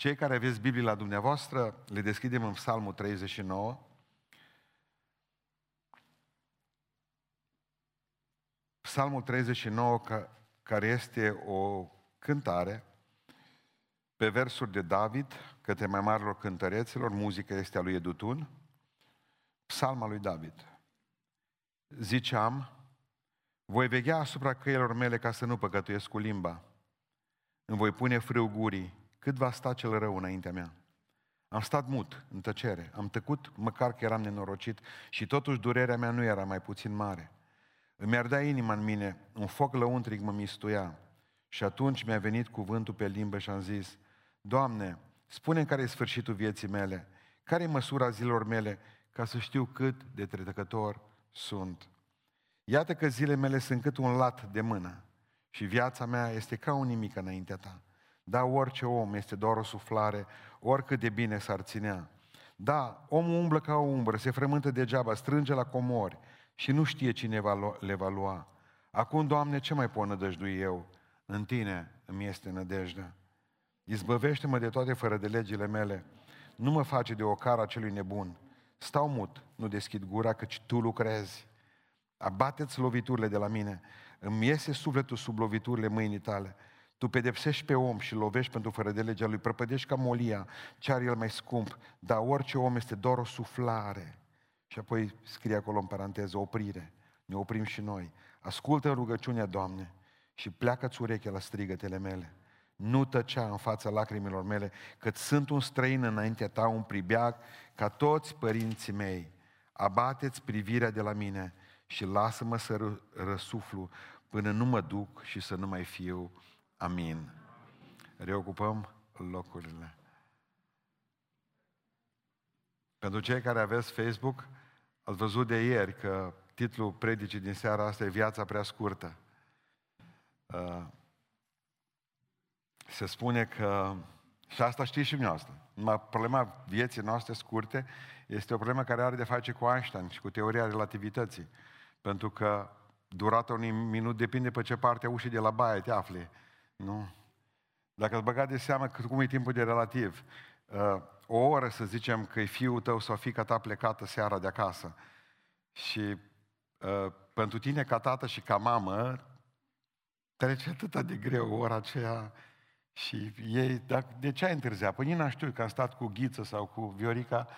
Cei care aveți Biblie la dumneavoastră, le deschidem în Psalmul 39. Psalmul 39, care este o cântare pe versuri de David, către mai marilor cântăreților, muzica este a lui Edutun, psalma lui David. Ziceam, voi veghea asupra căilor mele ca să nu păcătuiesc cu limba. Îmi voi pune frâu gurii, cât va sta cel rău înaintea mea. Am stat mut, în tăcere, am tăcut măcar că eram nenorocit și totuși durerea mea nu era mai puțin mare. Îmi ardea inima în mine, un foc lăuntric mă mistuia. Și atunci mi-a venit cuvântul pe limbă și am zis, Doamne, spune care e sfârșitul vieții mele, care e măsura zilor mele, ca să știu cât de trecător sunt. Iată că zilele mele sunt cât un lat de mână și viața mea este ca un nimic înaintea ta. Da, orice om este doar o suflare, oricât de bine s-ar ținea. Da, omul umblă ca o umbră, se frământă degeaba, strânge la comori și nu știe cine va lua, le va lua. Acum, Doamne, ce mai pot nădăjdui eu? În Tine îmi este nădejdea. Izbăvește-mă de toate fără de legile mele. Nu mă face de o cara celui nebun. Stau mut, nu deschid gura, căci Tu lucrezi. Abateți loviturile de la mine. Îmi iese sufletul sub loviturile mâinii tale. Tu pedepsești pe om și lovești pentru fără de legea lui, prăpădești ca molia, ce are el mai scump, dar orice om este doar o suflare. Și apoi scrie acolo în paranteză, oprire. Ne oprim și noi. Ascultă rugăciunea, Doamne, și pleacă-ți urechea la strigătele mele. Nu tăcea în fața lacrimilor mele, că sunt un străin înaintea ta, un pribeag, ca toți părinții mei. Abateți privirea de la mine și lasă-mă să răsuflu până nu mă duc și să nu mai fiu. Amin. Reocupăm locurile. Pentru cei care aveți Facebook, ați văzut de ieri că titlul predicii din seara asta e Viața prea scurtă. Uh, se spune că, și asta știți și dumneavoastră, problema vieții noastre scurte este o problemă care are de face cu Einstein și cu teoria relativității. Pentru că durata unui minut depinde pe ce parte a ușii de la baie te afli. Nu? Dacă îți băga de seamă cum e timpul de relativ, uh, o oră să zicem că e fiul tău sau fica ta plecată seara de acasă și uh, pentru tine ca tată și ca mamă trece atât de greu ora aceea și ei, dacă, de ce ai întârziat? Păi n știu că am stat cu Ghiță sau cu Viorica,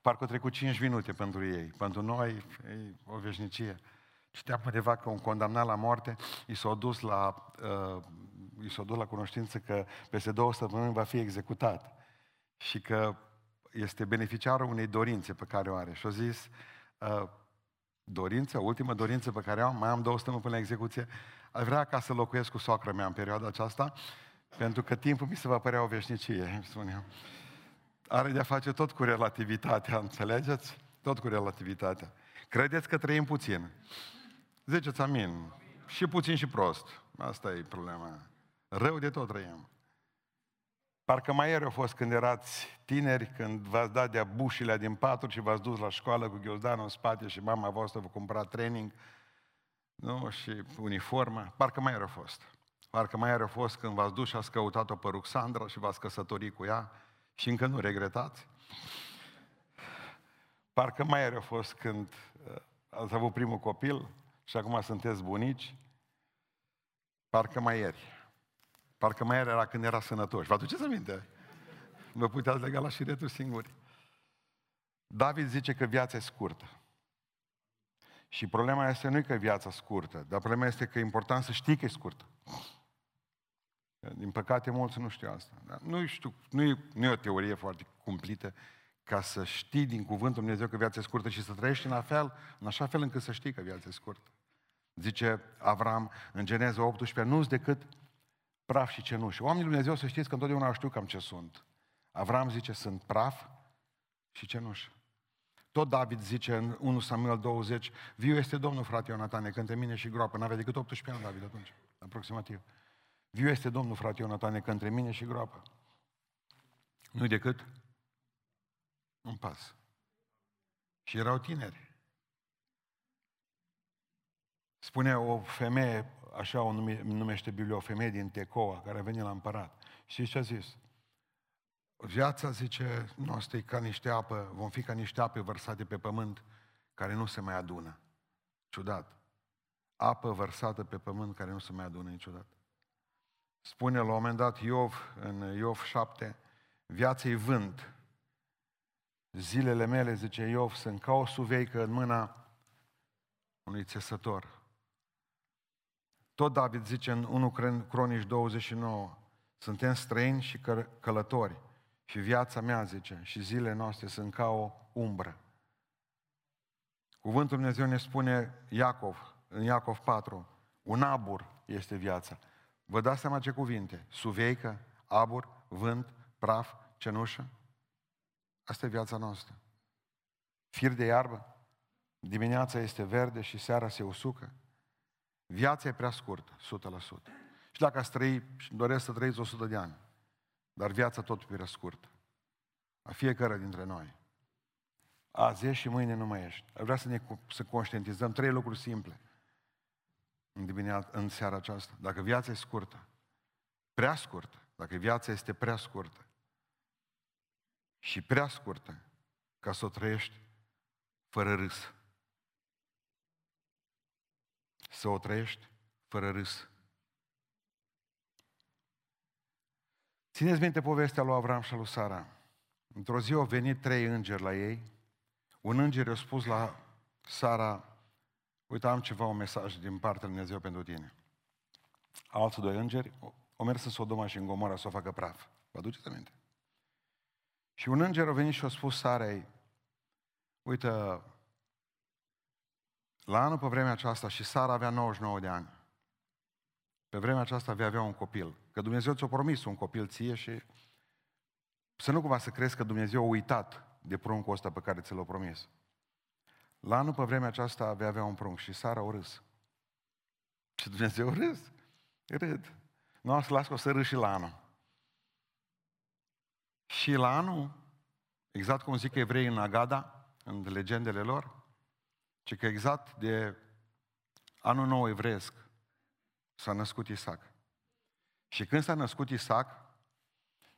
parcă trecut 5 minute pentru ei. Pentru noi e o veșnicie. Citeam undeva că un condamnat la moarte i s-a dus la, uh, i s-a dus la cunoștință că peste două săptămâni va fi executat și că este beneficiarul unei dorințe pe care o are. Și a zis, uh, dorință, ultima dorință pe care o am, mai am două săptămâni până la execuție, aș vrea ca să locuiesc cu soacră mea în perioada aceasta, pentru că timpul mi se va părea o veșnicie, spune eu. Are de-a face tot cu relativitatea, înțelegeți? Tot cu relativitatea. Credeți că trăim puțin. Ziceți amin. Și puțin și prost. Asta e problema. Rău de tot trăim. Parcă mai ieri a fost când erați tineri, când v-ați dat de-a bușile din patru și v-ați dus la școală cu ghiozdanul în spate și mama voastră vă cumpăra training nu? și uniformă. Parcă mai ieri a fost. Parcă mai ieri a fost când v-ați dus și ați căutat-o pe Ruxandra și v-ați căsătorit cu ea și încă nu regretați. Parcă mai ieri a fost când uh, ați avut primul copil și acum sunteți bunici. Parcă mai ieri. Parcă mai era când era sănătoși. Vă aduceți aminte? Vă puteați lega la șiretul singuri. David zice că viața e scurtă. Și problema este nu că viața scurtă, dar problema este că e important să știi că e scurtă. Din păcate, mulți nu știu asta. Dar nu, știu, nu, e, nu e o teorie foarte cumplită ca să știi din cuvântul Dumnezeu că viața e scurtă și să trăiești în, fel, în așa fel încât să știi că viața e scurtă. Zice Avram în Geneza 18, nu-s decât praf și cenușă. Oamenii Lui Dumnezeu să știți că întotdeauna știu cam ce sunt. Avram zice, sunt praf și cenușă. Tot David zice în 1 Samuel 20, viu este Domnul, frate Ionatane, cântă mine și groapă. N-avea decât 18 ani David atunci, aproximativ. Viu este Domnul, frate Ionatane, că între mine și groapă. Nu-i decât un pas. Și erau tineri. Spune o femeie, așa o nume, numește Biblia, o femeie din Tecoa, care a venit la împărat. Și ce a zis? Viața, zice, noastră e ca niște apă, vom fi ca niște ape vărsate pe pământ, care nu se mai adună. Ciudat. Apă vărsată pe pământ care nu se mai adună niciodată. Spune la un moment dat Iov, în Iov 7, viața e vânt. Zilele mele, zice Iov, sunt ca o suveică în mâna unui țesător. Tot David zice în 1 Cronici 29, suntem străini și călători și viața mea, zice, și zilele noastre sunt ca o umbră. Cuvântul Dumnezeu ne spune Iacov, în Iacov 4, un abur este viața. Vă dați seama ce cuvinte? Suveică, abur, vânt, praf, cenușă? Asta e viața noastră. Fir de iarbă, dimineața este verde și seara se usucă. Viața e prea scurtă, 100%. Și dacă ați trăi și doresc să trăiți 100 de ani, dar viața tot prea scurtă. A fiecare dintre noi. Azi ești și mâine nu mai ești. Vreau să ne să conștientizăm trei lucruri simple în, dimineața, în seara aceasta. Dacă viața e scurtă, prea scurtă, dacă viața este prea scurtă și prea scurtă ca să o trăiești fără râs. Să o trăiești fără râs. Țineți minte povestea lui Avram și lui Sara. Într-o zi au venit trei îngeri la ei. Un înger i-a spus la Sara, uite, am ceva, un mesaj din partea lui Dumnezeu pentru tine. Alții doi îngeri au mers în Sodoma și în Gomora să o facă praf. Vă aduceți aminte? Și un înger a venit și a spus Sarei, uite, la anul pe vremea aceasta și Sara avea 99 de ani. Pe vremea aceasta vei avea un copil. Că Dumnezeu ți-a promis un copil ție și să nu cumva să crezi că Dumnezeu a uitat de pruncul ăsta pe care ți l-a promis. La anul pe vremea aceasta vei avea un prunc și Sara o râs. Și Dumnezeu o râs. Râd. Nu o să las că o să râs și la anul. Și la anul, exact cum zic evrei în Agada, în legendele lor, ci că exact de anul nou evreiesc s-a născut Isaac. Și când s-a născut Isaac,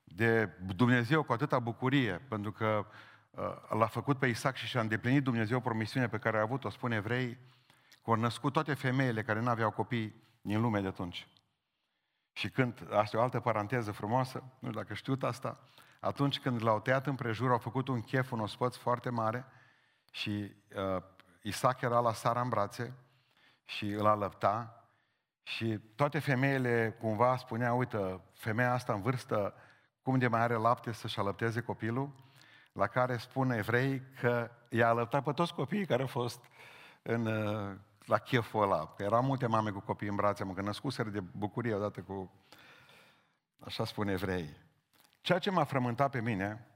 de Dumnezeu cu atâta bucurie, pentru că uh, l-a făcut pe Isaac și și-a îndeplinit Dumnezeu promisiunea pe care a avut-o, spune evrei, că au născut toate femeile care nu aveau copii din lume de atunci. Și când, asta e o altă paranteză frumoasă, nu știu dacă știut asta, atunci când l-au tăiat împrejur, au făcut un chef, un ospăț foarte mare și uh, Isaac era la Sara în brațe și îl alăpta și toate femeile cumva spuneau, uite, femeia asta în vârstă, cum de mai are lapte să-și alăpteze copilul, la care spune evrei că i-a alăptat pe toți copiii care au fost în, uh, la cheful ăla. Că erau multe mame cu copii în brațe, mă, că născuseră de bucurie odată cu... Așa spune evrei. Ceea ce m-a frământat pe mine,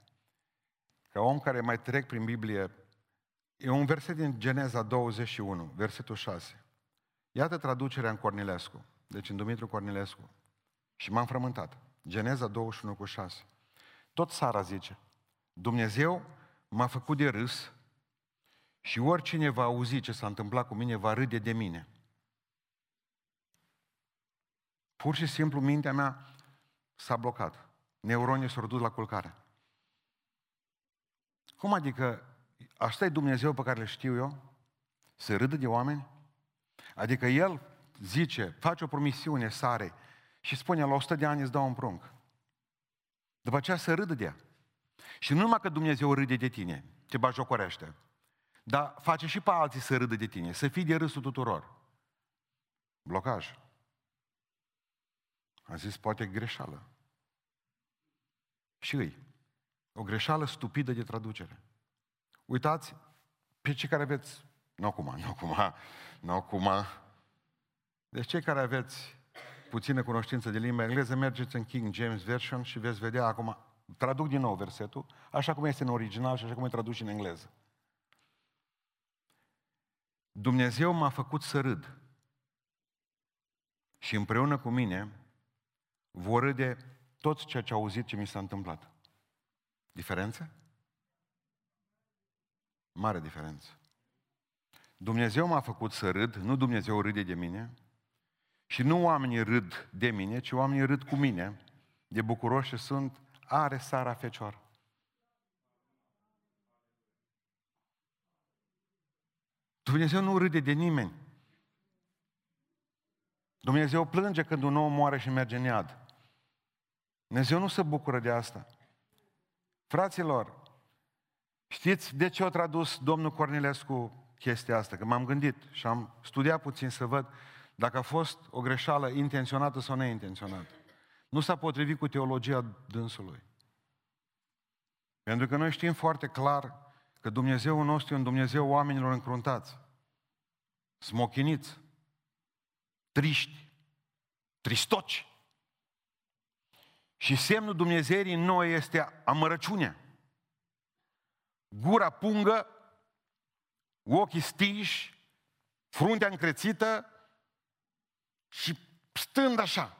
ca om care mai trec prin Biblie, e un verset din Geneza 21, versetul 6. Iată traducerea în Cornilescu, deci în Dumitru Cornilescu. Și m-am frământat. Geneza 21 cu 6. Tot Sara zice, Dumnezeu m-a făcut de râs și oricine va auzi ce s-a întâmplat cu mine va râde de mine. Pur și simplu mintea mea s-a blocat. Neuronii s-au dus la culcare. Cum adică, asta e Dumnezeu pe care le știu eu? Să râdă de oameni? Adică el zice, face o promisiune sare și spune, la 100 de ani îți dau un prunc. După aceea să râdă de ea. Și nu numai că Dumnezeu râde de tine, te bajocorește, dar face și pe alții să râdă de tine, să fii de râsul tuturor. Blocaj. Am zis, poate greșeală. Și îi. O greșeală stupidă de traducere. Uitați pe cei care aveți nu acum, nu acum, nu acum. Deci cei care aveți puțină cunoștință de limba engleză, mergeți în King James Version și veți vedea acum, traduc din nou versetul, așa cum este în original și așa cum e tradus în engleză. Dumnezeu m-a făcut să râd și împreună cu mine vor râde toți ceea ce au auzit ce mi s-a întâmplat. Diferență? Mare diferență. Dumnezeu m-a făcut să râd, nu Dumnezeu râde de mine. Și nu oamenii râd de mine, ci oamenii râd cu mine, de bucuroși sunt are Sara fecior. Dumnezeu nu râde de nimeni. Dumnezeu plânge când un om moare și merge în iad. Dumnezeu nu se bucură de asta. Fraților, știți de ce a tradus domnul Cornilescu chestia asta? Că m-am gândit și am studiat puțin să văd dacă a fost o greșeală intenționată sau neintenționată. Nu s-a potrivit cu teologia dânsului. Pentru că noi știm foarte clar că Dumnezeu nostru e un Dumnezeu oamenilor încruntați, smochiniți, triști, tristoci. Și semnul Dumnezeirii în noi este amărăciunea. Gura pungă, ochii stiși, fruntea încrețită și stând așa.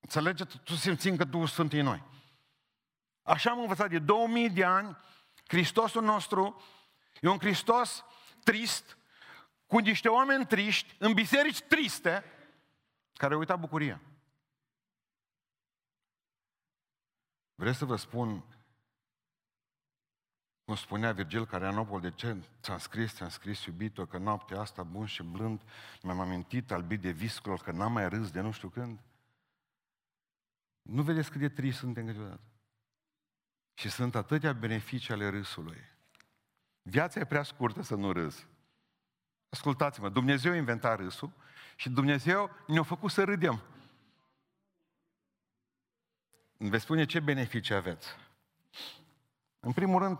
Înțelegeți? Tu simțim că Duhul Sfânt în noi. Așa am învățat de 2000 de ani, Hristosul nostru e un Hristos trist, cu niște oameni triști, în biserici triste, care au uitat bucuria. Vreți să vă spun cum spunea Virgil Carianopol, de ce ți-am scris, ți-am scris iubito, că noaptea asta bun și blând mi-am amintit albit de viscolor, că n-am mai râs de nu știu când? Nu vedeți cât de trist suntem câteodată? Și sunt atâtea beneficii ale râsului. Viața e prea scurtă să nu râzi. Ascultați-mă, Dumnezeu a inventat râsul și Dumnezeu ne-a făcut să râdem. Îmi veți spune ce beneficii aveți. În primul rând,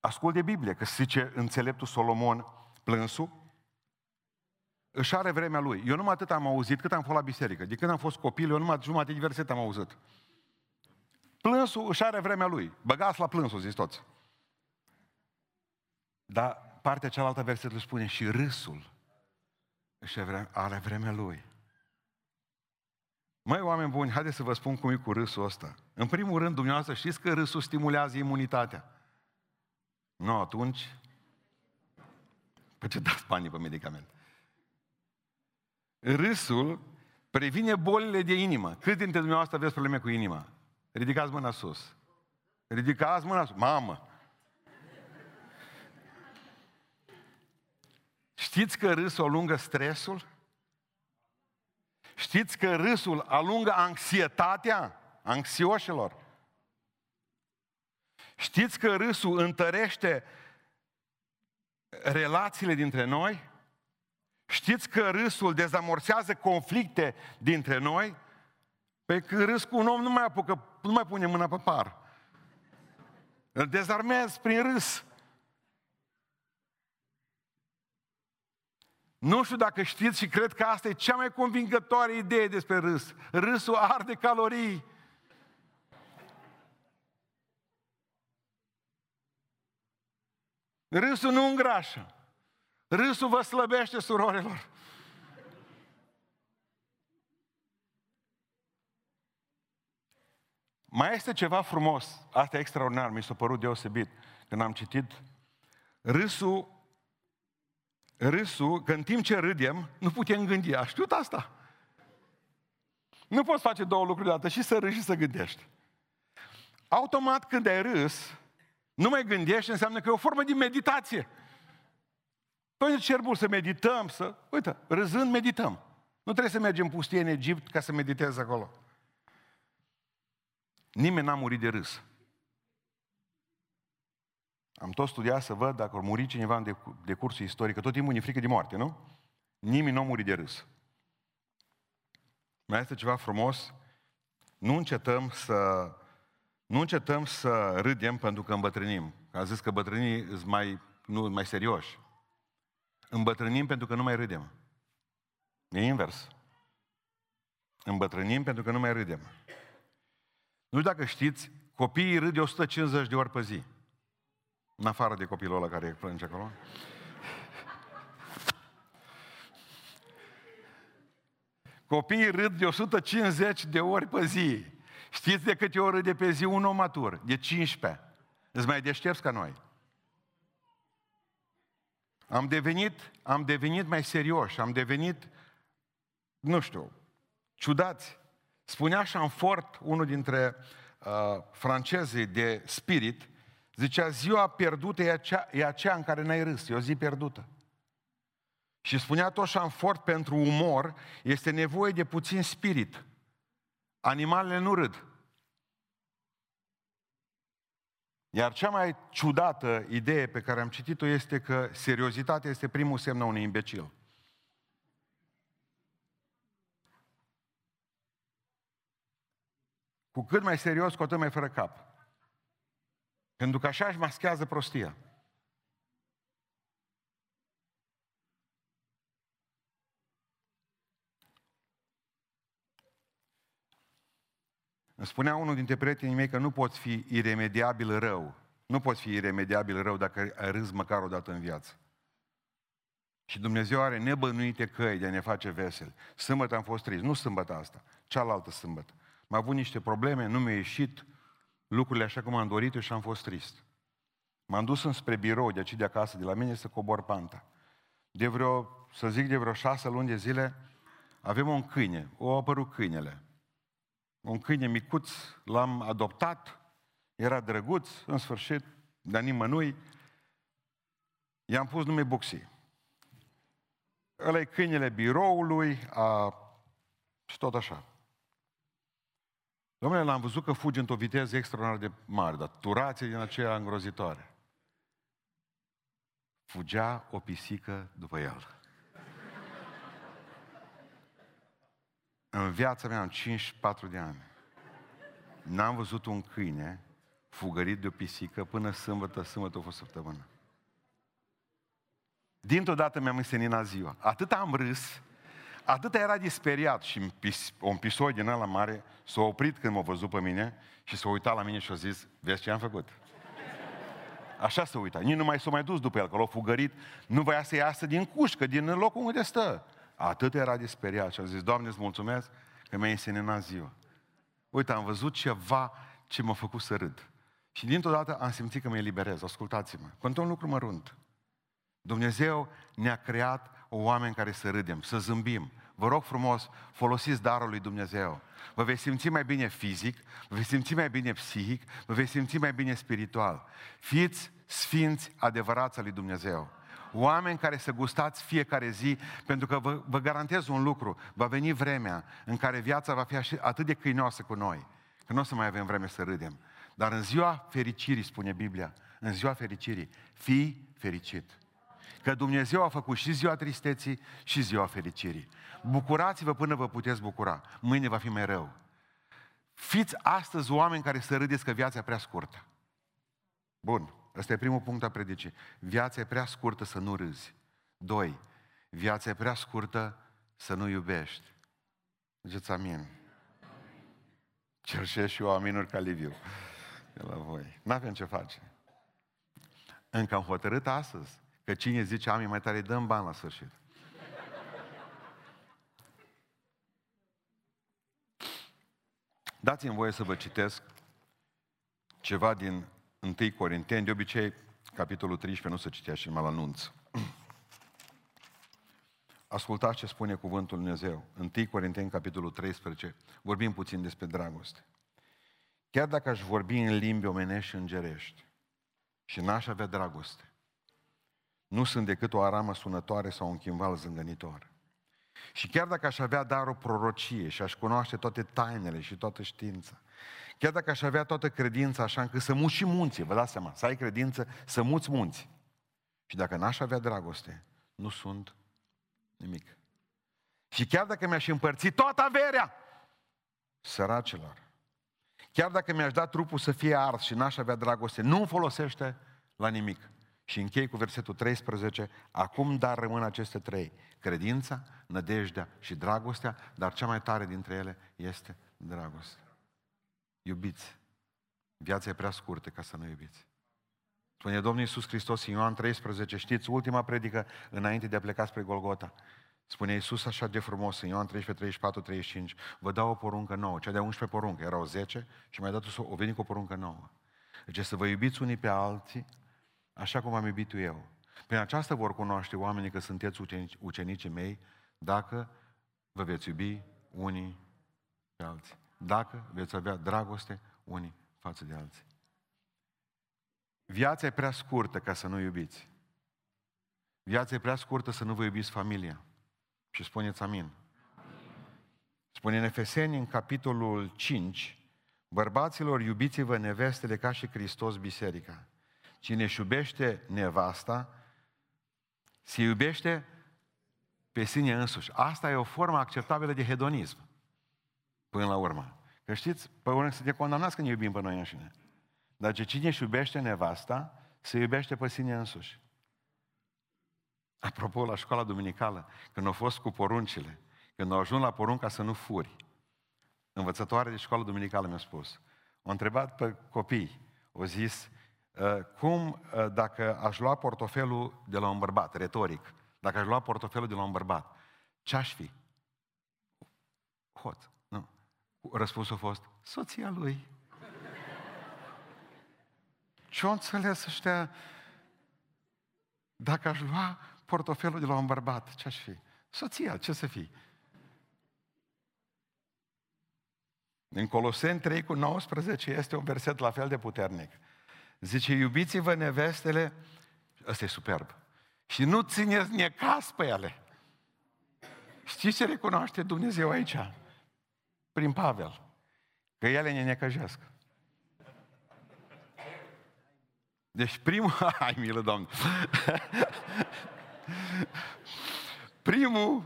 ascult de Biblie, că zice înțeleptul Solomon plânsul, își are vremea lui. Eu numai atât am auzit cât am fost la biserică. De când am fost copil, eu numai jumătate de versete am auzit. Plânsul își are vremea lui. Băgați la plânsul, zis toți. Dar partea cealaltă versetul spune și râsul își are vremea lui. Măi, oameni buni, haideți să vă spun cum e cu râsul ăsta. În primul rând, dumneavoastră știți că râsul stimulează imunitatea. Nu, atunci... Păi ce dați banii pe medicament? Râsul previne bolile de inimă. Cât dintre dumneavoastră aveți probleme cu inima? Ridicați mâna sus. Ridicați mâna sus. Mamă! Știți că râsul alungă stresul? Știți că râsul alungă anxietatea anxioșilor? Știți că râsul întărește relațiile dintre noi? Știți că râsul dezamorsează conflicte dintre noi? Pe când râs cu un om nu mai apucă, nu mai pune mâna pe par. Îl dezarmez prin râs. Nu știu dacă știți și cred că asta e cea mai convingătoare idee despre râs. Râsul arde calorii. Râsul nu îngrașă. Râsul vă slăbește, surorilor. Mai este ceva frumos, asta e extraordinar, mi s-a părut deosebit când am citit. Râsul, râsul, că în timp ce râdem, nu putem gândi. A știut asta? Nu poți face două lucruri deodată, și să râzi și să gândești. Automat când ai râs, nu mai gândești, înseamnă că e o formă de meditație. Păi cer bun să medităm, să... Uite, râzând medităm. Nu trebuie să mergem în pustie în Egipt ca să meditezi acolo. Nimeni n-a murit de râs. Am tot studiat să văd dacă ar muri cineva în decursul istoric, că tot timpul ne frică de moarte, nu? Nimeni nu a murit de râs. Mai este ceva frumos? Nu încetăm să nu încetăm să râdem pentru că îmbătrânim. A zis că bătrânii sunt mai, nu, mai serioși. Îmbătrânim pentru că nu mai râdem. E invers. Îmbătrânim pentru că nu mai râdem. Nu știu dacă știți, copiii râd de 150 de ori pe zi. În afară de copilul ăla care plânge acolo. Copiii râd de 150 de ori pe zi. Știți de câte ori râde pe zi un om matur? De 15. Îți mai deștepți ca noi. Am devenit, am devenit mai serioși, am devenit, nu știu, ciudați. Spunea fort unul dintre uh, francezei de spirit, zicea, ziua pierdută e aceea, e aceea în care n-ai râs, e o zi pierdută. Și spunea tot Chamfort, pentru umor este nevoie de puțin spirit. Animalele nu râd. Iar cea mai ciudată idee pe care am citit-o este că seriozitatea este primul semn a unui imbecil. Cu cât mai serios, cu atât mai fără cap. Pentru că așa își maschează prostia. Îmi spunea unul dintre prietenii mei că nu poți fi iremediabil rău. Nu poți fi iremediabil rău dacă ai râs măcar o dată în viață. Și Dumnezeu are nebănuite căi de a ne face vesel. Sâmbătă am fost trist. Nu sâmbătă asta, cealaltă sâmbătă. Am avut niște probleme, nu mi-a ieșit lucrurile așa cum am dorit și am fost trist. M-am dus înspre birou de aici de acasă, de la mine, să cobor panta. De vreo, să zic, de vreo șase luni de zile, avem un câine, o apărut câinele un câine micuț, l-am adoptat, era drăguț, în sfârșit, dar nimănui, i-am pus nume Buxi. Ăla e câinele biroului, a... și tot așa. Domnule, l-am văzut că fuge într-o viteză extraordinar de mare, dar turație din aceea îngrozitoare. Fugea o pisică după el. În viața mea, în 54 de ani, n-am văzut un câine fugărit de o pisică până sâmbătă, sâmbătă a fost săptămână. Dintr-o dată mi-am înseninat ziua. Atât am râs, atât era disperiat și un pisoi din ăla mare s-a oprit când m-a văzut pe mine și s-a uitat la mine și a zis, vezi ce am făcut? Așa s-a uitat. Nici nu mai s-a mai dus după el, că l-a fugărit, nu voia să iasă din cușcă, din locul unde stă. Atât era disperiat și a zis, Doamne, îți mulțumesc că mi-ai înseninat ziua. Uite, am văzut ceva ce m-a făcut să râd. Și dintr-o dată am simțit că mă eliberez. Ascultați-mă. Contă un lucru mărunt. Dumnezeu ne-a creat oameni care să râdem, să zâmbim. Vă rog frumos, folosiți darul lui Dumnezeu. Vă veți simți mai bine fizic, vă veți simți mai bine psihic, vă veți simți mai bine spiritual. Fiți sfinți adevărați al lui Dumnezeu oameni care să gustați fiecare zi, pentru că vă, vă garantez un lucru, va veni vremea în care viața va fi atât de câinoasă cu noi, că nu o să mai avem vreme să râdem. Dar în ziua fericirii, spune Biblia, în ziua fericirii, fii fericit. Că Dumnezeu a făcut și ziua tristeții și ziua fericirii. Bucurați-vă până vă puteți bucura. Mâine va fi mai rău. Fiți astăzi oameni care să râdeți că viața e prea scurtă. Bun. Ăsta e primul punct a predicii. Viața e prea scurtă să nu râzi. Doi, viața e prea scurtă să nu iubești. Ziceți amin. Cerșesc și eu aminuri ca Liviu. De la voi. N-avem ce face. Încă am hotărât astăzi că cine zice amin mai tare, dăm bani la sfârșit. Dați-mi voie să vă citesc ceva din 1 Corinteni, de obicei, capitolul 13 nu se citea și mă anunț. Ascultați ce spune cuvântul Dumnezeu. 1 Corinteni, capitolul 13, vorbim puțin despre dragoste. Chiar dacă aș vorbi în limbi omenești și îngerești și n-aș avea dragoste, nu sunt decât o aramă sunătoare sau un chimval zângănitor. Și chiar dacă aș avea darul prorocie și aș cunoaște toate tainele și toată știința, Chiar dacă aș avea toată credința așa încât să muți și munții, vă dați seama, să ai credință, să muți munți. Și dacă n-aș avea dragoste, nu sunt nimic. Și chiar dacă mi-aș împărți toată averea săracilor, chiar dacă mi-aș da trupul să fie ars și n-aș avea dragoste, nu îmi folosește la nimic. Și închei cu versetul 13, acum dar rămân aceste trei, credința, nădejdea și dragostea, dar cea mai tare dintre ele este dragostea. Iubiți, viața e prea scurtă ca să nu iubiți. Spune Domnul Iisus Hristos în Ioan 13, știți, ultima predică înainte de a pleca spre Golgota. Spune Iisus așa de frumos în Ioan 13, 34, 35, vă dau o poruncă nouă, cea de 11 poruncă, erau 10 și mai dat o venit cu o poruncă nouă. Deci să vă iubiți unii pe alții așa cum am iubit eu. Prin aceasta vor cunoaște oamenii că sunteți ucenici, ucenicii mei dacă vă veți iubi unii pe alții dacă veți avea dragoste unii față de alții. Viața e prea scurtă ca să nu iubiți. Viața e prea scurtă să nu vă iubiți familia. Și spuneți amin. Spune în Efeseni, în capitolul 5, bărbaților, iubiți-vă nevestele ca și Hristos biserica. Cine își iubește nevasta, se iubește pe sine însuși. Asta e o formă acceptabilă de hedonism. Până la urmă. Că știți, pe urmă să te condamnați când ne iubim pe noi înșine. Dar ce cine își iubește nevasta, se iubește pe sine însuși. Apropo, la școala duminicală, când au fost cu poruncile, când au ajuns la porunca să nu furi, învățătoare de școală duminicală mi-a spus, au întrebat pe copii, au zis, ă, cum ă, dacă aș lua portofelul de la un bărbat, retoric, dacă aș lua portofelul de la un bărbat, ce aș fi? Hot. Nu. Răspunsul a fost, soția lui. Ce-o înțeles ăștia? Dacă aș lua portofelul de la un bărbat, ce aș fi? Soția, ce să fii? În Coloseni 3 cu 19 este un verset la fel de puternic. Zice, iubiți-vă nevestele, ăsta e superb, și nu țineți necas pe ele. Știți ce recunoaște Dumnezeu aici? Prin Pavel. Că ele ne necăjesc. Deci primul... Hai, milă, Doamne! primul,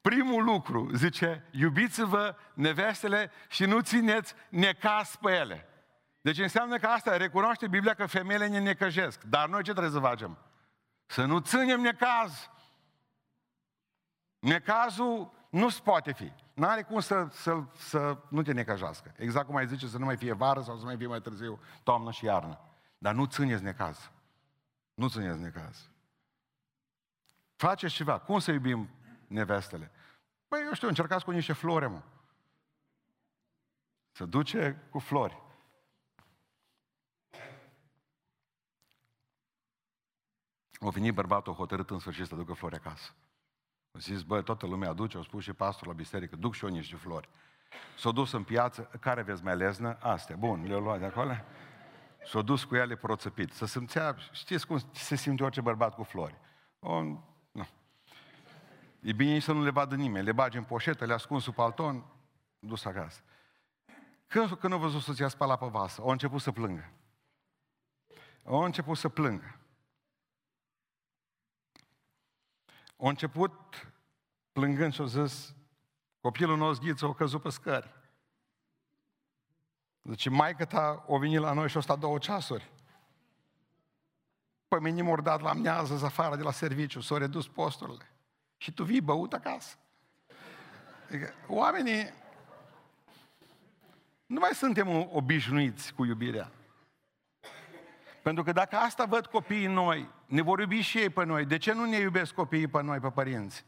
primul lucru, zice, iubiți-vă nevestele și nu țineți necas pe ele. Deci înseamnă că asta recunoaște Biblia că femeile ne necăjesc. Dar noi ce trebuie să facem? Să nu ținem necaz. Necazul nu se poate fi. N-are cum să, să, să nu te necăjească. Exact cum ai zice să nu mai fie vară sau să mai fie mai târziu toamnă și iarnă. Dar nu țineți necaz. Nu țineți necaz. Faceți ceva. Cum să iubim nevestele? Păi, eu știu, încercați cu niște flore, mă. Să duce cu flori. O venit bărbatul hotărât în sfârșit să ducă flori acasă. A zis, bă, toată lumea aduce, au spus și pastorul la biserică, duc și eu niște flori. S-au dus în piață, care vezi mai leznă? Astea, bun, le-au luat de acolo. S-au dus cu ele proțăpit. Să simțea, știți cum se simte orice bărbat cu flori. O, nu. E bine să nu le vadă nimeni. Le bagi în poșetă, le ascunzi sub palton, dus acasă. Când, când au văzut soția spala pe vasă, au început să plângă. Au început să plângă. Au început plângând și au zis, copilul nostru ghiță a căzut pe scări. Deci maică ta o venit la noi și o stat două ceasuri. Păi mine m dat la mnează afară de la serviciu, s-au redus posturile. Și tu vii băut acasă. Adică, oamenii nu mai suntem obișnuiți cu iubirea. Pentru că dacă asta văd copiii noi, ne vor iubi și ei pe noi. De ce nu ne iubesc copiii pe noi, pe părinți?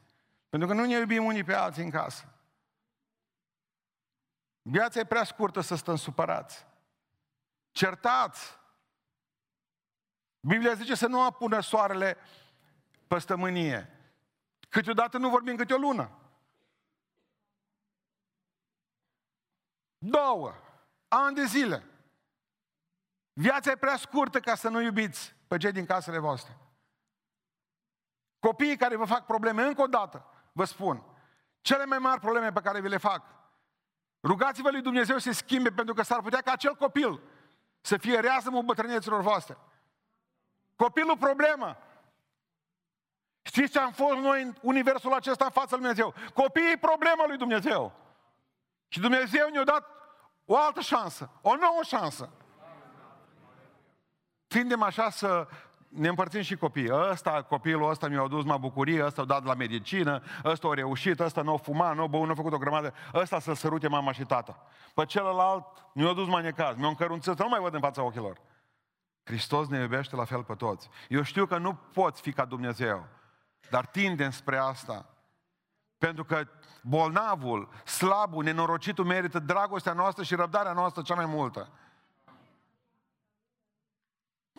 Pentru că nu ne iubim unii pe alții în casă. Viața e prea scurtă să stăm supărați. Certați. Biblia zice să nu apună soarele pe stămânie. Câteodată nu vorbim câte o lună. Două. Ani de zile. Viața e prea scurtă ca să nu iubiți pe cei din casele voastre. Copiii care vă fac probleme, încă o dată, vă spun, cele mai mari probleme pe care vi le fac, rugați-vă lui Dumnezeu să se schimbe, pentru că s-ar putea ca acel copil să fie reazămul bătrâneților voastre. Copilul problemă. Știți ce am fost noi în universul acesta în fața lui Dumnezeu? Copiii problema lui Dumnezeu. Și Dumnezeu ne-a dat o altă șansă, o nouă șansă. Tindem așa să ne împărțim și copiii. Ăsta, copilul ăsta mi-a adus mai bucurie, ăsta a dat la medicină, ăsta a reușit, ăsta nu a fumat, nu a băut, nu a făcut o grămadă, ăsta să sărute mama și tata. Pe celălalt mi-a adus mai necaz, mi-a încărunțit, nu mai văd în fața ochilor. Hristos ne iubește la fel pe toți. Eu știu că nu poți fi ca Dumnezeu, dar tindem spre asta. Pentru că bolnavul, slabul, nenorocitul merită dragostea noastră și răbdarea noastră cea mai multă.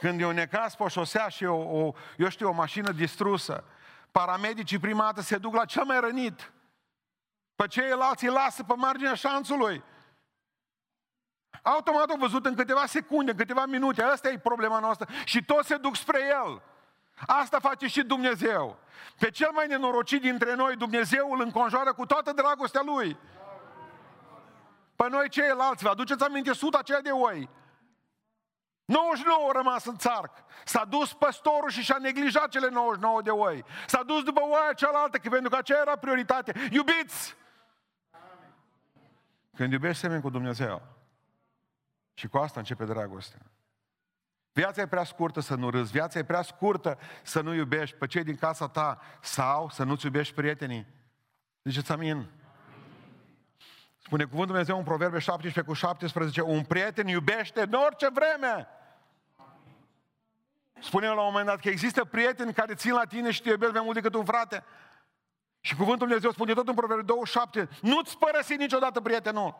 Când e un necas pe o șosea și o, o, eu știu, o mașină distrusă, paramedicii prima dată se duc la cel mai rănit. Pe ceilalți îi lasă pe marginea șanțului. Automat au văzut în câteva secunde, în câteva minute, asta e problema noastră și toți se duc spre El. Asta face și Dumnezeu. Pe cel mai nenorocit dintre noi, Dumnezeu îl înconjoară cu toată dragostea Lui. Pe noi ceilalți, vă aduceți aminte suta aceea de oi. 99 au rămas în țarc. S-a dus păstorul și și-a neglijat cele 99 de oi. S-a dus după oaia cealaltă, că pentru că aceea era prioritate. Iubiți! Când iubești semeni cu Dumnezeu, și cu asta începe dragostea. Viața e prea scurtă să nu râzi, viața e prea scurtă să nu iubești pe cei din casa ta sau să nu-ți iubești prietenii. Ziceți amin. Spune cuvântul Dumnezeu în Proverbe 17 cu 17, un prieten iubește în orice vreme. Spune la un moment dat că există prieteni care țin la tine și te iubesc mai mult decât un frate. Și cuvântul Dumnezeu spune tot în Proverbe 27, nu-ți părăsi niciodată prietenul.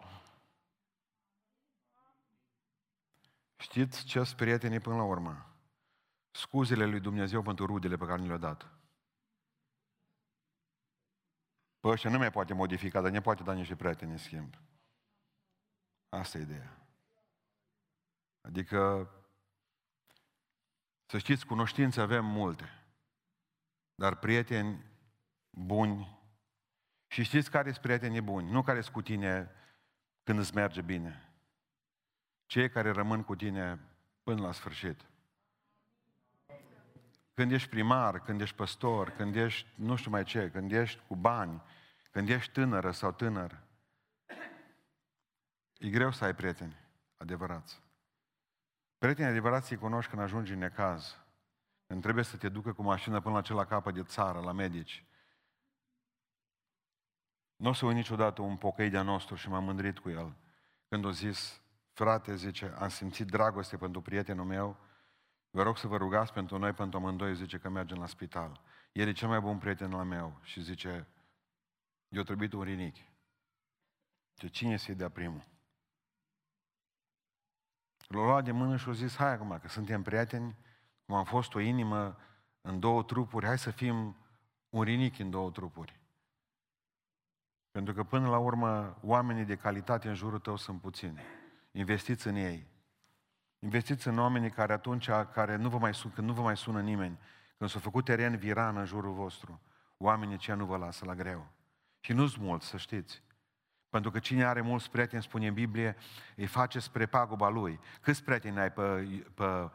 Știți ce sunt prietenii până la urmă? Scuzele lui Dumnezeu pentru rudele pe care ni le-a dat. Pe ăștia nu mai poate modifica, dar ne poate da niște prieteni în schimb. Asta e ideea. Adică, să știți, cunoștințe avem multe, dar prieteni buni, și știți care sunt prietenii buni, nu care sunt cu tine când îți merge bine, cei care rămân cu tine până la sfârșit. Când ești primar, când ești păstor, când ești nu știu mai ce, când ești cu bani, când ești tânără sau tânăr, e greu să ai prieteni adevărați. Prietenii adevărați îi cunoști când ajungi în necaz, când trebuie să te ducă cu mașină până la cel la capăt de țară, la medici. Nu o să uit niciodată un pocăi de-a nostru și m-am mândrit cu el. Când a zis, frate, zice, am simțit dragoste pentru prietenul meu, vă rog să vă rugați pentru noi, pentru amândoi, zice că mergem la spital. El e cel mai bun prieten al meu și zice, eu trebuie un rinic. De cine să-i dea primul? L-a luat de mână și a zis, hai acum, că suntem prieteni, cum am fost o inimă în două trupuri, hai să fim un rinic în două trupuri. Pentru că până la urmă, oamenii de calitate în jurul tău sunt puțini. Investiți în ei. Investiți în oamenii care atunci, care nu vă mai sun, când nu vă mai sună nimeni, când s-a făcut teren viran în jurul vostru, oamenii aceia nu vă lasă la greu. Și nu-s mulți, să știți. Pentru că cine are mulți prieteni, spune în Biblie, îi face spre paguba lui. Câți prieteni ai pe, pe,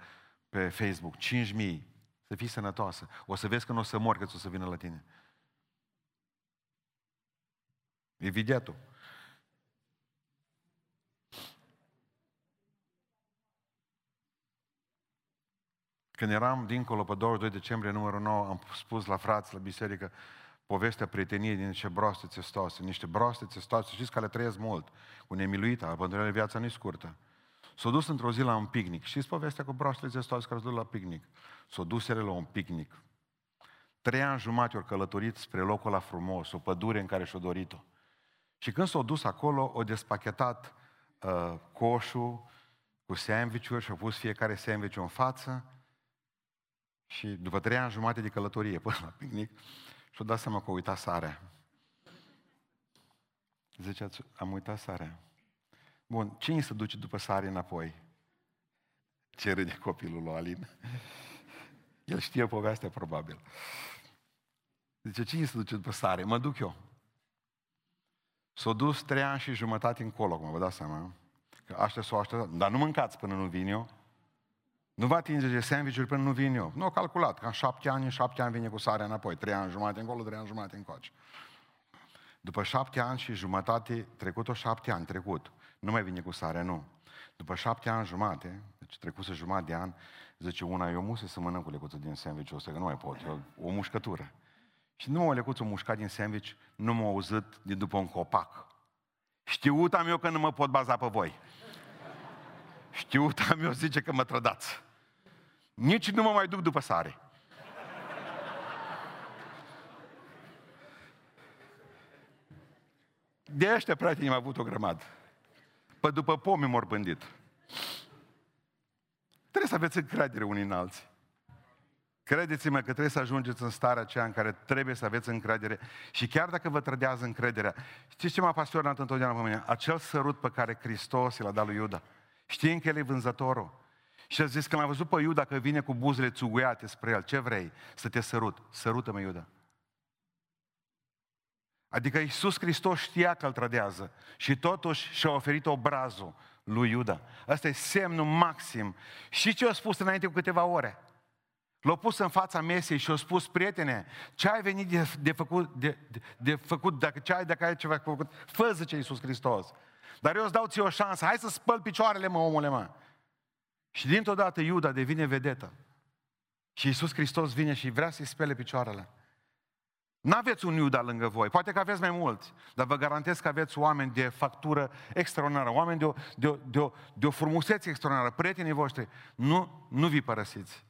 pe Facebook? 5.000. Să fii sănătoasă. O să vezi că nu o să mor, că o să vină la tine. Evident. Când eram dincolo pe 22 decembrie numărul 9, am spus la frați, la biserică, povestea prieteniei din niște broaste țestoase, niște broaste țestoase, știți că le trăiesc mult, cu nemiluita, pentru că viața nu e scurtă. S-au dus într-o zi la un picnic. Știți povestea cu broastele țestoase care s-au dus la picnic? S-au dus ele la un picnic. Trei ani jumate au călătorit spre locul la frumos, o pădure în care și-o dorit-o. Și când s-au dus acolo, au despachetat uh, coșul cu sandwich-uri și au pus fiecare sandwich în față și după trei ani jumate de călătorie până la picnic, și-o dat seama că a uitat sarea. Ziceați, am uitat sarea. Bun, cine se duce după sare înapoi? Ce râde copilul lui Alin? El știe povestea, probabil. Zice, cine se duce după sare? Mă duc eu. S-a dus trei ani și jumătate încolo, cum vă dați seama. Că aștept s-o așteptat. Dar nu mâncați până nu vin eu. Nu va atinge de sandwich până nu vin eu. Nu, calculat, ca șapte ani, în șapte ani vine cu sare înapoi. Trei ani jumate încolo, trei ani jumate încoace. După șapte ani și jumătate, trecut-o șapte ani, trecut. Nu mai vine cu sare, nu. După șapte ani jumate, deci trecuse jumătate de an, zice una, eu musă să mănânc cu lecuță din sandwich ăsta, că nu mai pot, eu, o mușcătură. Și nu mă lecuță mușcat din sandwich, nu m-a auzit de după un copac. Știut am eu că nu mă pot baza pe voi. Știut am eu, zice că mă trădați. Nici nu mă mai duc după sare. De ăștia, practic, am avut o grămadă. Pe după pomi m bândit. Trebuie să aveți încredere unii în alții. Credeți-mă că trebuie să ajungeți în starea aceea în care trebuie să aveți încredere și chiar dacă vă trădează încrederea, știți ce m-a pasionat întotdeauna pe mine? Acel sărut pe care Hristos l-a dat lui Iuda. Știind că el e vânzătorul. Și a zis, când a văzut pe Iuda că vine cu buzele țuguiate spre el, ce vrei? Să te sărut. Sărută-mă, Iuda. Adică Iisus Hristos știa că îl trădează și totuși și-a oferit obrazul lui Iuda. Asta e semnul maxim. Și ce a spus înainte cu câteva ore? L-a pus în fața mesei și a spus, prietene, ce ai venit de, de, făcut, de, de, de făcut, dacă ce ai, dacă ai ceva făcut, fă zice Iisus Hristos. Dar eu îți dau ție o șansă, hai să spăl picioarele, mă, omule, mă. Și dintr-o dată Iuda devine vedetă. Și Iisus Hristos vine și vrea să-i spele picioarele. N-aveți un Iuda lângă voi, poate că aveți mai mulți, dar vă garantez că aveți oameni de factură extraordinară, oameni de o, de o, de o, de o frumusețe extraordinară, prietenii voștri. Nu, nu vi părăsiți.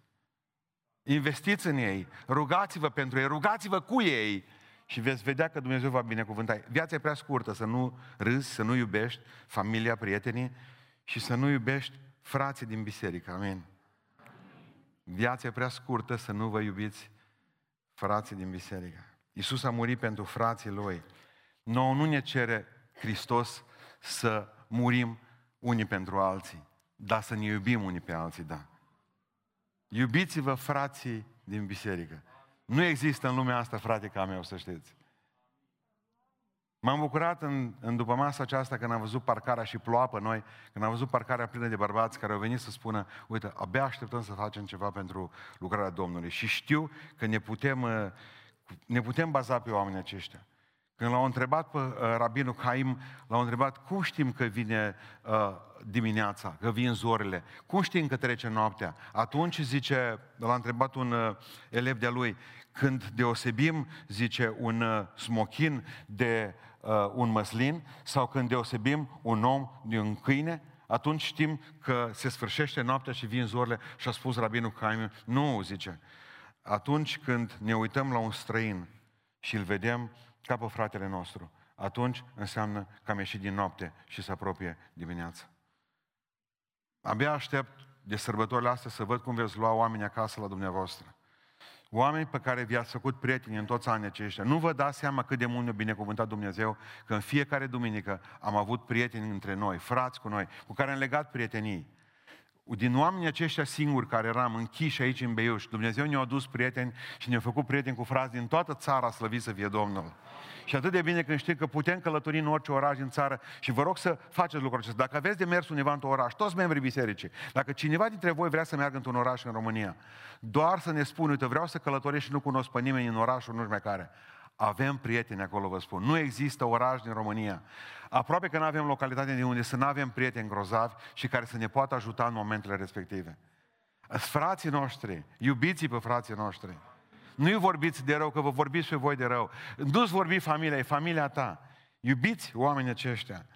Investiți în ei, rugați-vă pentru ei, rugați-vă cu ei și veți vedea că Dumnezeu va binecuvânta. Viața e prea scurtă să nu râzi, să nu iubești familia, prietenii și să nu iubești frații din biserică. Amin. Viața e prea scurtă să nu vă iubiți frații din biserică. Iisus a murit pentru frații Lui. Noi nu ne cere Hristos să murim unii pentru alții, dar să ne iubim unii pe alții, da. Iubiți-vă frații din biserică. Nu există în lumea asta frate ca meu, să știți. M-am bucurat în, în după masa aceasta când am văzut parcarea și ploua pe noi, când am văzut parcarea plină de bărbați care au venit să spună, uite, abia așteptăm să facem ceva pentru lucrarea Domnului. Și știu că ne putem, uh, ne putem baza pe oamenii aceștia. Când l-au întrebat pe uh, rabinul Caim, l-au întrebat cum știm că vine uh, dimineața, că vin zorile, cum știm că trece noaptea. Atunci, zice, l-a întrebat un uh, elev de-a lui, când deosebim, zice, un uh, smochin de uh, un măslin sau când deosebim un om de un câine, atunci știm că se sfârșește noaptea și vin zorile și a spus rabinul Caim, nu, zice, atunci când ne uităm la un străin și îl vedem ca pe fratele nostru, atunci înseamnă că am ieșit din noapte și se apropie dimineața. Abia aștept de sărbătorile astea să văd cum veți lua oamenii acasă la dumneavoastră. Oameni pe care vi-ați făcut prieteni în toți anii aceștia. Nu vă dați seama cât de mult ne-a binecuvântat Dumnezeu că în fiecare duminică am avut prieteni între noi, frați cu noi, cu care am legat prietenii din oamenii aceștia singuri care eram închiși aici în Beiuș, Dumnezeu ne-a adus prieteni și ne-a făcut prieteni cu frați din toată țara, slăvit să fie Domnul. Și atât de bine când știm că putem călători în orice oraș din țară și vă rog să faceți lucrul acesta. Dacă aveți de mers undeva într-un oraș, toți membrii bisericii, dacă cineva dintre voi vrea să meargă într-un oraș în România, doar să ne spună, uite, vreau să călătoresc și nu cunosc pe nimeni în orașul nu știu mai care. Avem prieteni acolo, vă spun. Nu există oraș din România. Aproape că nu avem localitate de unde să nu avem prieteni grozavi și care să ne poată ajuta în momentele respective. Frații noștri, iubiți pe frații noștri. Nu-i vorbiți de rău, că vă vorbiți pe voi de rău. Nu-ți vorbi familia, e familia ta. Iubiți oamenii aceștia.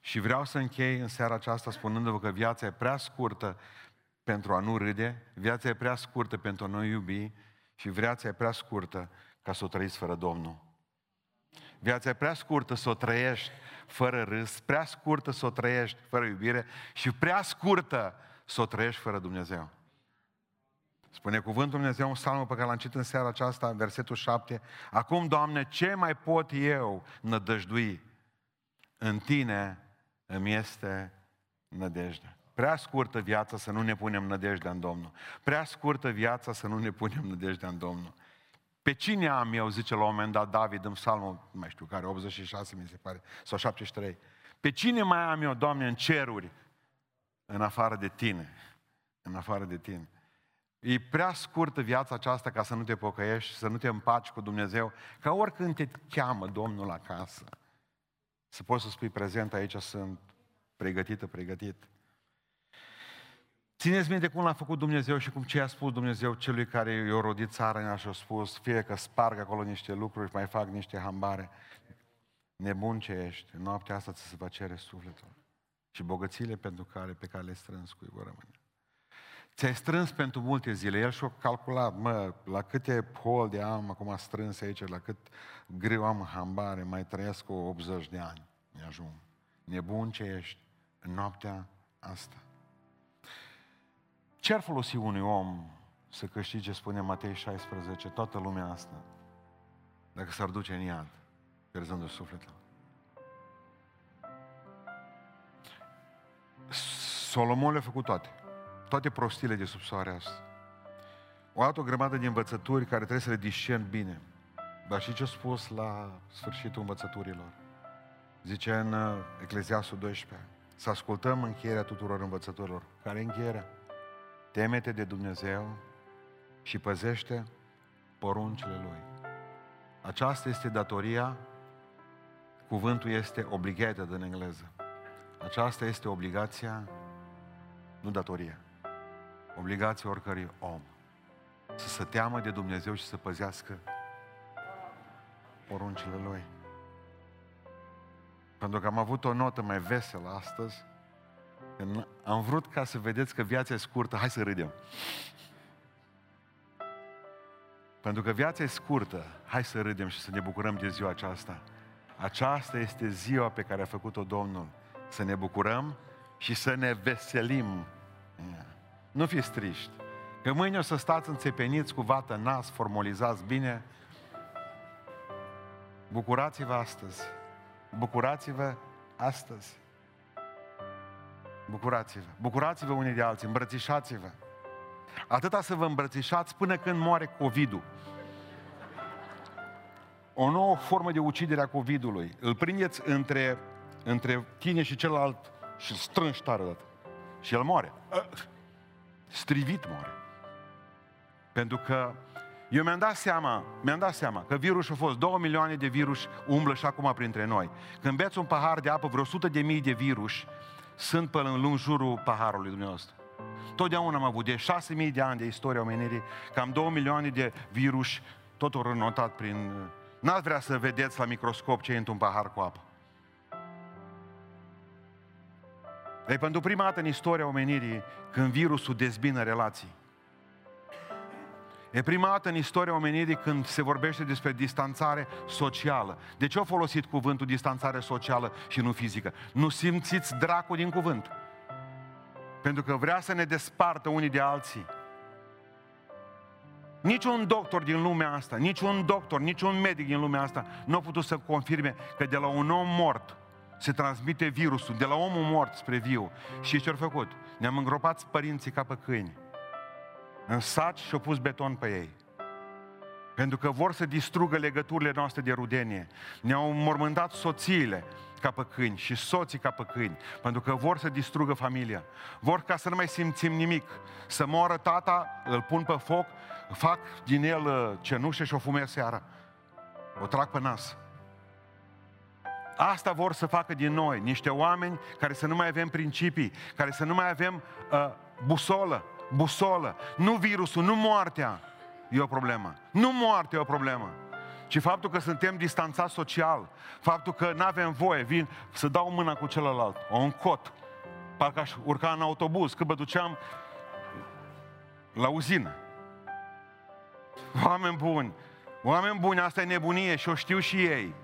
Și vreau să închei în seara aceasta spunându-vă că viața e prea scurtă pentru a nu râde, viața e prea scurtă pentru a nu iubi și viața e prea scurtă ca să o trăiți fără Domnul. Viața e prea scurtă să o trăiești fără râs, prea scurtă să o trăiești fără iubire și prea scurtă să o trăiești fără Dumnezeu. Spune cuvântul Dumnezeu un psalm pe care l-am citit în seara aceasta, versetul 7. Acum, Doamne, ce mai pot eu nădăjdui? În Tine îmi este nădejde. Prea scurtă viața să nu ne punem nădejdea în Domnul. Prea scurtă viața să nu ne punem nădejdea în Domnul. Pe cine am eu, zice la un moment dat David în psalmul, nu mai știu care, 86 mi se pare, sau 73. Pe cine mai am eu, Doamne, în ceruri, în afară de Tine? În afară de Tine. E prea scurtă viața aceasta ca să nu te pocăiești, să nu te împaci cu Dumnezeu, ca oricând te cheamă Domnul acasă. Să poți să spui prezent aici, sunt pregătită, pregătit. Țineți minte cum l-a făcut Dumnezeu și cum ce a spus Dumnezeu celui care i-a rodit țara și a spus, fie că sparg acolo niște lucruri și mai fac niște hambare. Nebun ce ești, în noaptea asta ți se va cere sufletul. Și bogățiile pentru care, pe care le strâns cu vor rămâne. Ți-ai strâns pentru multe zile. El și-a calculat, mă, la câte de am acum strâns aici, la cât greu am hambare, mai trăiesc cu 80 de ani. Mi-ajung. Nebun ce ești în noaptea asta. Ce ar folosi unui om să câștige, spune Matei 16, toată lumea asta, dacă s-ar duce în iad, pierzându sufletul? Solomon le-a făcut toate. Toate prostile de sub soarea asta. O altă o grămadă de învățături care trebuie să le discern bine. Dar și ce a spus la sfârșitul învățăturilor? Zice în uh, Ecleziasul 12, să ascultăm încheierea tuturor învățăturilor. Care încheierea? Temete de Dumnezeu și păzește poruncile Lui. Aceasta este datoria, cuvântul este obligated în engleză. Aceasta este obligația, nu datoria, obligația oricărui om. Să se teamă de Dumnezeu și să păzească poruncile Lui. Pentru că am avut o notă mai veselă astăzi, am vrut ca să vedeți că viața e scurtă, hai să râdem. Pentru că viața e scurtă, hai să râdem și să ne bucurăm de ziua aceasta. Aceasta este ziua pe care a făcut-o Domnul. Să ne bucurăm și să ne veselim. Nu fiți triști. Că mâine o să stați înțepeniți cu vată nas, formalizați bine. Bucurați-vă astăzi. Bucurați-vă astăzi. Bucurați-vă. Bucurați-vă unii de alții. Îmbrățișați-vă. Atâta să vă îmbrățișați până când moare COVID-ul. O nouă formă de ucidere a COVID-ului. Îl prindeți între, între tine și celălalt și îl strângi tare dată. Și el moare. Strivit moare. Pentru că eu mi-am dat seama, mi-am dat seama că virusul a fost 2 milioane de virus umblă și acum printre noi. Când beți un pahar de apă, vreo 100 de mii de virus sunt pe în jurul paharului dumneavoastră. Totdeauna am avut, de 6.000 de ani de istoria omenirii, cam 2 milioane de virus, tot au notat prin... N-ați vrea să vedeți la microscop ce e într-un pahar cu apă. E pentru prima dată în istoria omenirii când virusul dezbină relații. E prima dată în istoria omenirii când se vorbește despre distanțare socială. De ce au folosit cuvântul distanțare socială și nu fizică? Nu simțiți dracul din cuvânt. Pentru că vrea să ne despartă unii de alții. Niciun doctor din lumea asta, niciun doctor, niciun medic din lumea asta nu a putut să confirme că de la un om mort se transmite virusul, de la omul mort spre viu. Și ce-au făcut? Ne-am îngropat părinții ca pe câini în sat și au pus beton pe ei. Pentru că vor să distrugă legăturile noastre de rudenie. Ne-au mormântat soțiile ca pe câini și soții ca pe câini, pentru că vor să distrugă familia. Vor ca să nu mai simțim nimic. Să moară tata, îl pun pe foc, fac din el uh, cenușă și o fumez seara. O trag pe nas. Asta vor să facă din noi, niște oameni care să nu mai avem principii, care să nu mai avem uh, busolă, busolă. Nu virusul, nu moartea e o problemă. Nu moartea e o problemă. Ci faptul că suntem distanțați social, faptul că nu avem voie, vin să dau mâna cu celălalt, o un cot, parcă aș urca în autobuz, că mă duceam la uzină. Oameni buni, oameni buni, asta e nebunie și o știu și ei.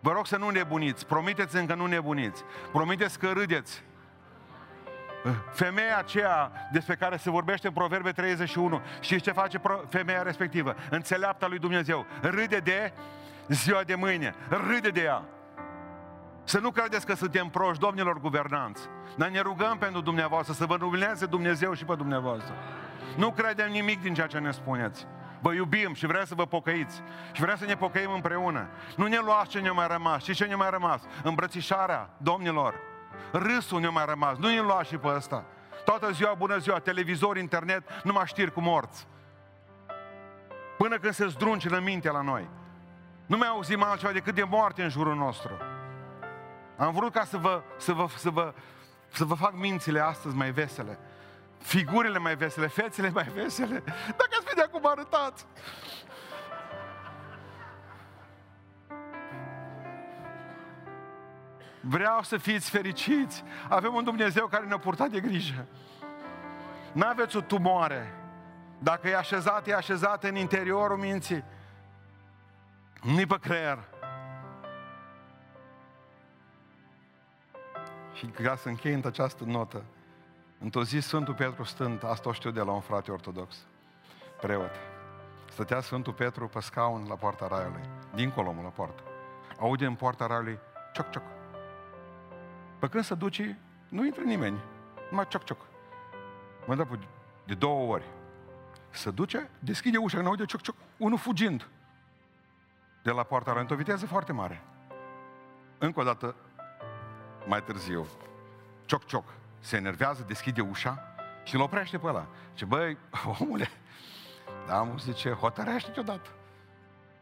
Vă rog să nu nebuniți, promiteți-mi că nu nebuniți, promiteți că râdeți, Femeia aceea despre care se vorbește în Proverbe 31, și ce face femeia respectivă? Înțeleapta lui Dumnezeu. Râde de ziua de mâine. Râde de ea. Să nu credeți că suntem proști, domnilor guvernanți. Dar ne rugăm pentru dumneavoastră, să vă numească Dumnezeu și pe dumneavoastră. Nu credem nimic din ceea ce ne spuneți. Vă iubim și vrem să vă pocăiți. Și vrem să ne pocăim împreună. Nu ne luați ce ne mai rămas. Și ce ne mai rămas? Îmbrățișarea, domnilor. Râsul ne-a mai rămas. Nu ne lua și pe ăsta. Toată ziua, bună ziua, televizor, internet, numai știri cu morți. Până când se zdruncină mintea la noi. Nu mai auzim altceva decât de moarte în jurul nostru. Am vrut ca să vă, să vă, să vă, să vă fac mințile astăzi mai vesele. Figurile mai vesele, fețele mai vesele. Dacă ați vedea cum arătați. Vreau să fiți fericiți. Avem un Dumnezeu care ne-a purtat de grijă. Nu aveți o tumoare. Dacă e așezat, e așezat în interiorul minții. Nu pe creier. Și ca să închei în această notă, Într-o zi Sfântul Petru stând, asta o știu de la un frate ortodox, preot. Stătea Sfântul Petru pe scaun la poarta raiului, dincolo la poartă. Aude în poarta raiului, cioc, cioc. Pe când se duce, nu intră nimeni, numai cioc, cioc. Mă dă de două ori. Se duce, deschide ușa, nu aude cioc, cioc, unul fugind de la poarta raiului, într-o viteză foarte mare. Încă o dată, mai târziu, cioc, cioc, se enervează, deschide ușa și îl oprește pe ăla. Ce băi, omule, da, mă zice, hotărește-te odată.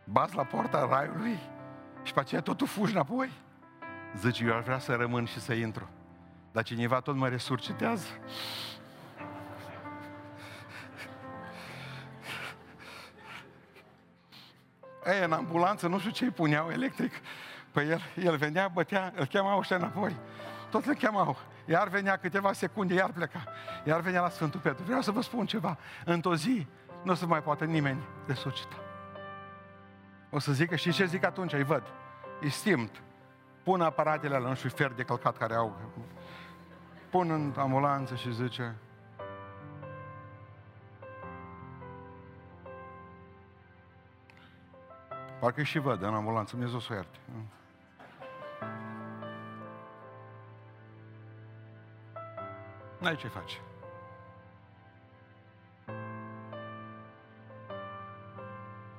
Bați la poarta raiului și pe aceea totul fugi înapoi. Zice, eu aș vrea să rămân și să intru. Dar cineva tot mă resurcitează. Ei, în ambulanță, nu știu ce îi puneau electric. Păi el, el venea, bătea, îl chemau ăștia înapoi. Tot îl chemau. Iar venea câteva secunde, iar pleca. Iar venea la Sfântul Petru. Vreau să vă spun ceva. Într-o zi nu o să mai poate nimeni resuscita. O să zică, și ce zic atunci? Îi văd. Îi simt. Pun aparatele la nu știu, fer de călcat care au. Pun în ambulanță și zice, Parcă și văd în ambulanță, Dumnezeu să o ierte. N-ai ce face.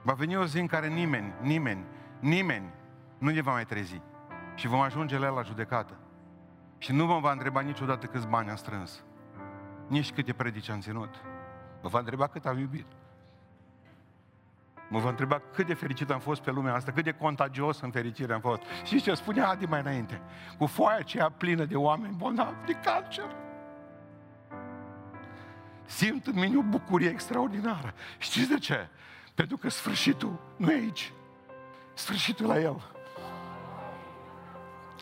Va veni o zi în care nimeni, nimeni, nimeni nu ne va mai trezi. Și vom ajunge la el la judecată. Și nu vă va întreba niciodată câți bani am strâns. Nici câte predici am ținut. Vă va întreba cât am iubit. Mă va întreba cât de fericit am fost pe lumea asta, cât de contagios în fericire am fost. Și ce spunea Adi mai înainte? Cu foaia aceea plină de oameni bolnavi de cancer. Simt în mine o bucurie extraordinară. Știți de ce? Pentru că sfârșitul nu e aici. Sfârșitul la El.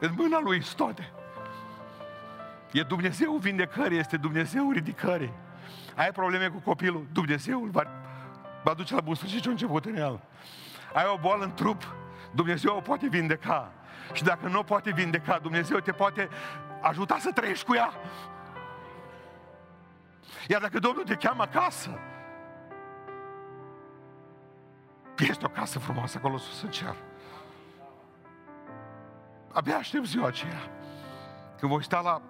În mâna Lui toate. E Dumnezeu vindecării, este Dumnezeu ridicării. Ai probleme cu copilul, Dumnezeu îl va, va duce la bun sfârșit ce a început în el. Ai o boală în trup, Dumnezeu o poate vindeca. Și dacă nu o poate vindeca, Dumnezeu te poate ajuta să trăiești cu ea. Iar dacă Domnul te cheamă acasă, este o casă frumoasă acolo sus în cer. Abia aștept ziua aceea. Când voi sta la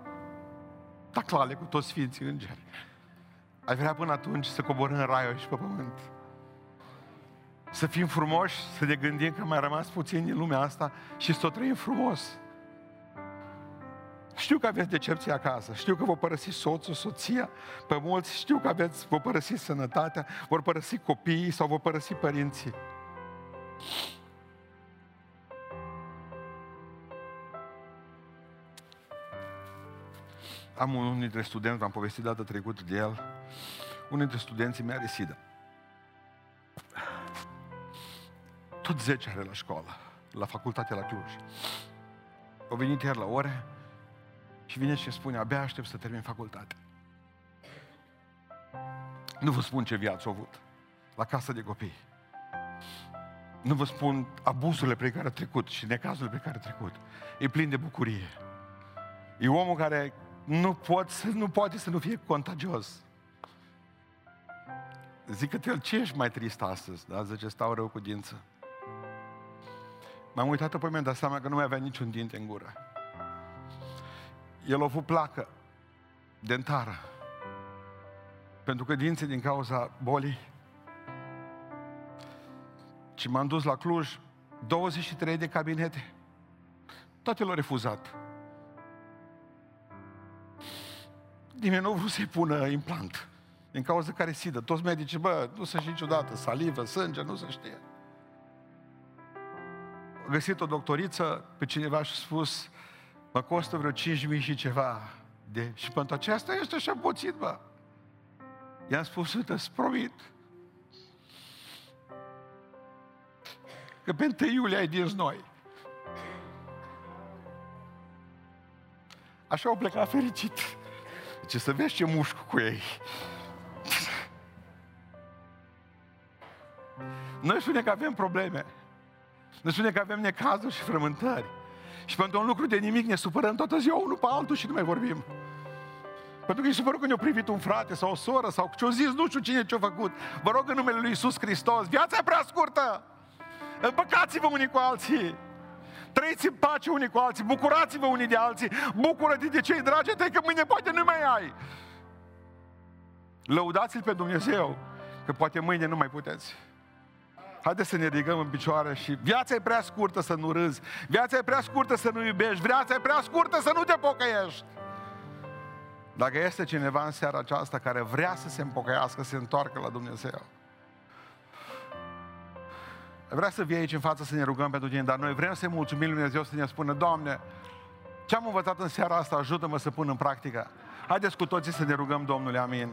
taclale cu toți sfinții îngeri. Ai vrea până atunci să coborâm în raiul și pe pământ. Să fim frumoși, să ne gândim că mai rămas puțin în lumea asta și să o trăim frumos. Știu că aveți decepție acasă, știu că vă părăsi soțul, soția, pe mulți știu că aveți, vă părăsi sănătatea, vor părăsi copiii sau vă părăsi părinții. Am unul dintre studenți, v-am povestit data trecută de el, unul dintre studenții mei are SIDA. Tot 10 are la școală, la facultate la Cluj. Au venit iar la ore, și vine și spune, abia aștept să termin facultate. Nu vă spun ce viață a avut la casă de copii. Nu vă spun abuzurile pe care a trecut și necazurile pe care a trecut. E plin de bucurie. E omul care nu, pot, nu poate să nu fie contagios. Zic că el, ce ești mai trist astăzi? Da? Zice, stau rău cu dință. M-am uitat apoi mi-am dat seama că nu mai avea niciun dinte în gură el a avut placă dentară. Pentru că dinții din cauza bolii. Și m-am dus la Cluj, 23 de cabinete. Toate l-au refuzat. Nimeni nu a vrut să-i pună implant. Din cauza care sidă. Toți medicii, bă, nu se știe niciodată. Salivă, sânge, nu se știe. A găsit o doctoriță pe cineva și a spus, Mă costă vreo 5.000 și ceva. De... Și pentru aceasta este așa puțin, bă. I-am spus, uite, îți promit. Că pe 1 iulie ai din noi. Așa au plecat fericit. Ce să vezi ce mușcu cu ei. Noi spune că avem probleme. Noi spune că avem necazuri și frământări. Și pentru un lucru de nimic ne supărăm toată ziua unul pe altul și nu mai vorbim. Pentru că e supărut când ne-a privit un frate sau o soră sau ce-o zis, nu știu cine ce-a făcut. Vă rog în numele Lui Iisus Hristos, viața e prea scurtă. Împăcați-vă unii cu alții. Trăiți în pace unii cu alții, bucurați-vă unii de alții, bucură-te de cei dragi tăi, că mâine poate nu mai ai. Lăudați-L pe Dumnezeu, că poate mâine nu mai puteți. Haideți să ne ridicăm în picioare și viața e prea scurtă să nu râzi, viața e prea scurtă să nu iubești, viața e prea scurtă să nu te pocăiești. Dacă este cineva în seara aceasta care vrea să se împocăiască, să se întoarcă la Dumnezeu, vrea să vii aici în față să ne rugăm pentru tine, dar noi vrem să-i mulțumim Lui Dumnezeu să ne spună, Doamne, ce am învățat în seara asta, ajută-mă să pun în practică. Haideți cu toții să ne rugăm Domnului, amin.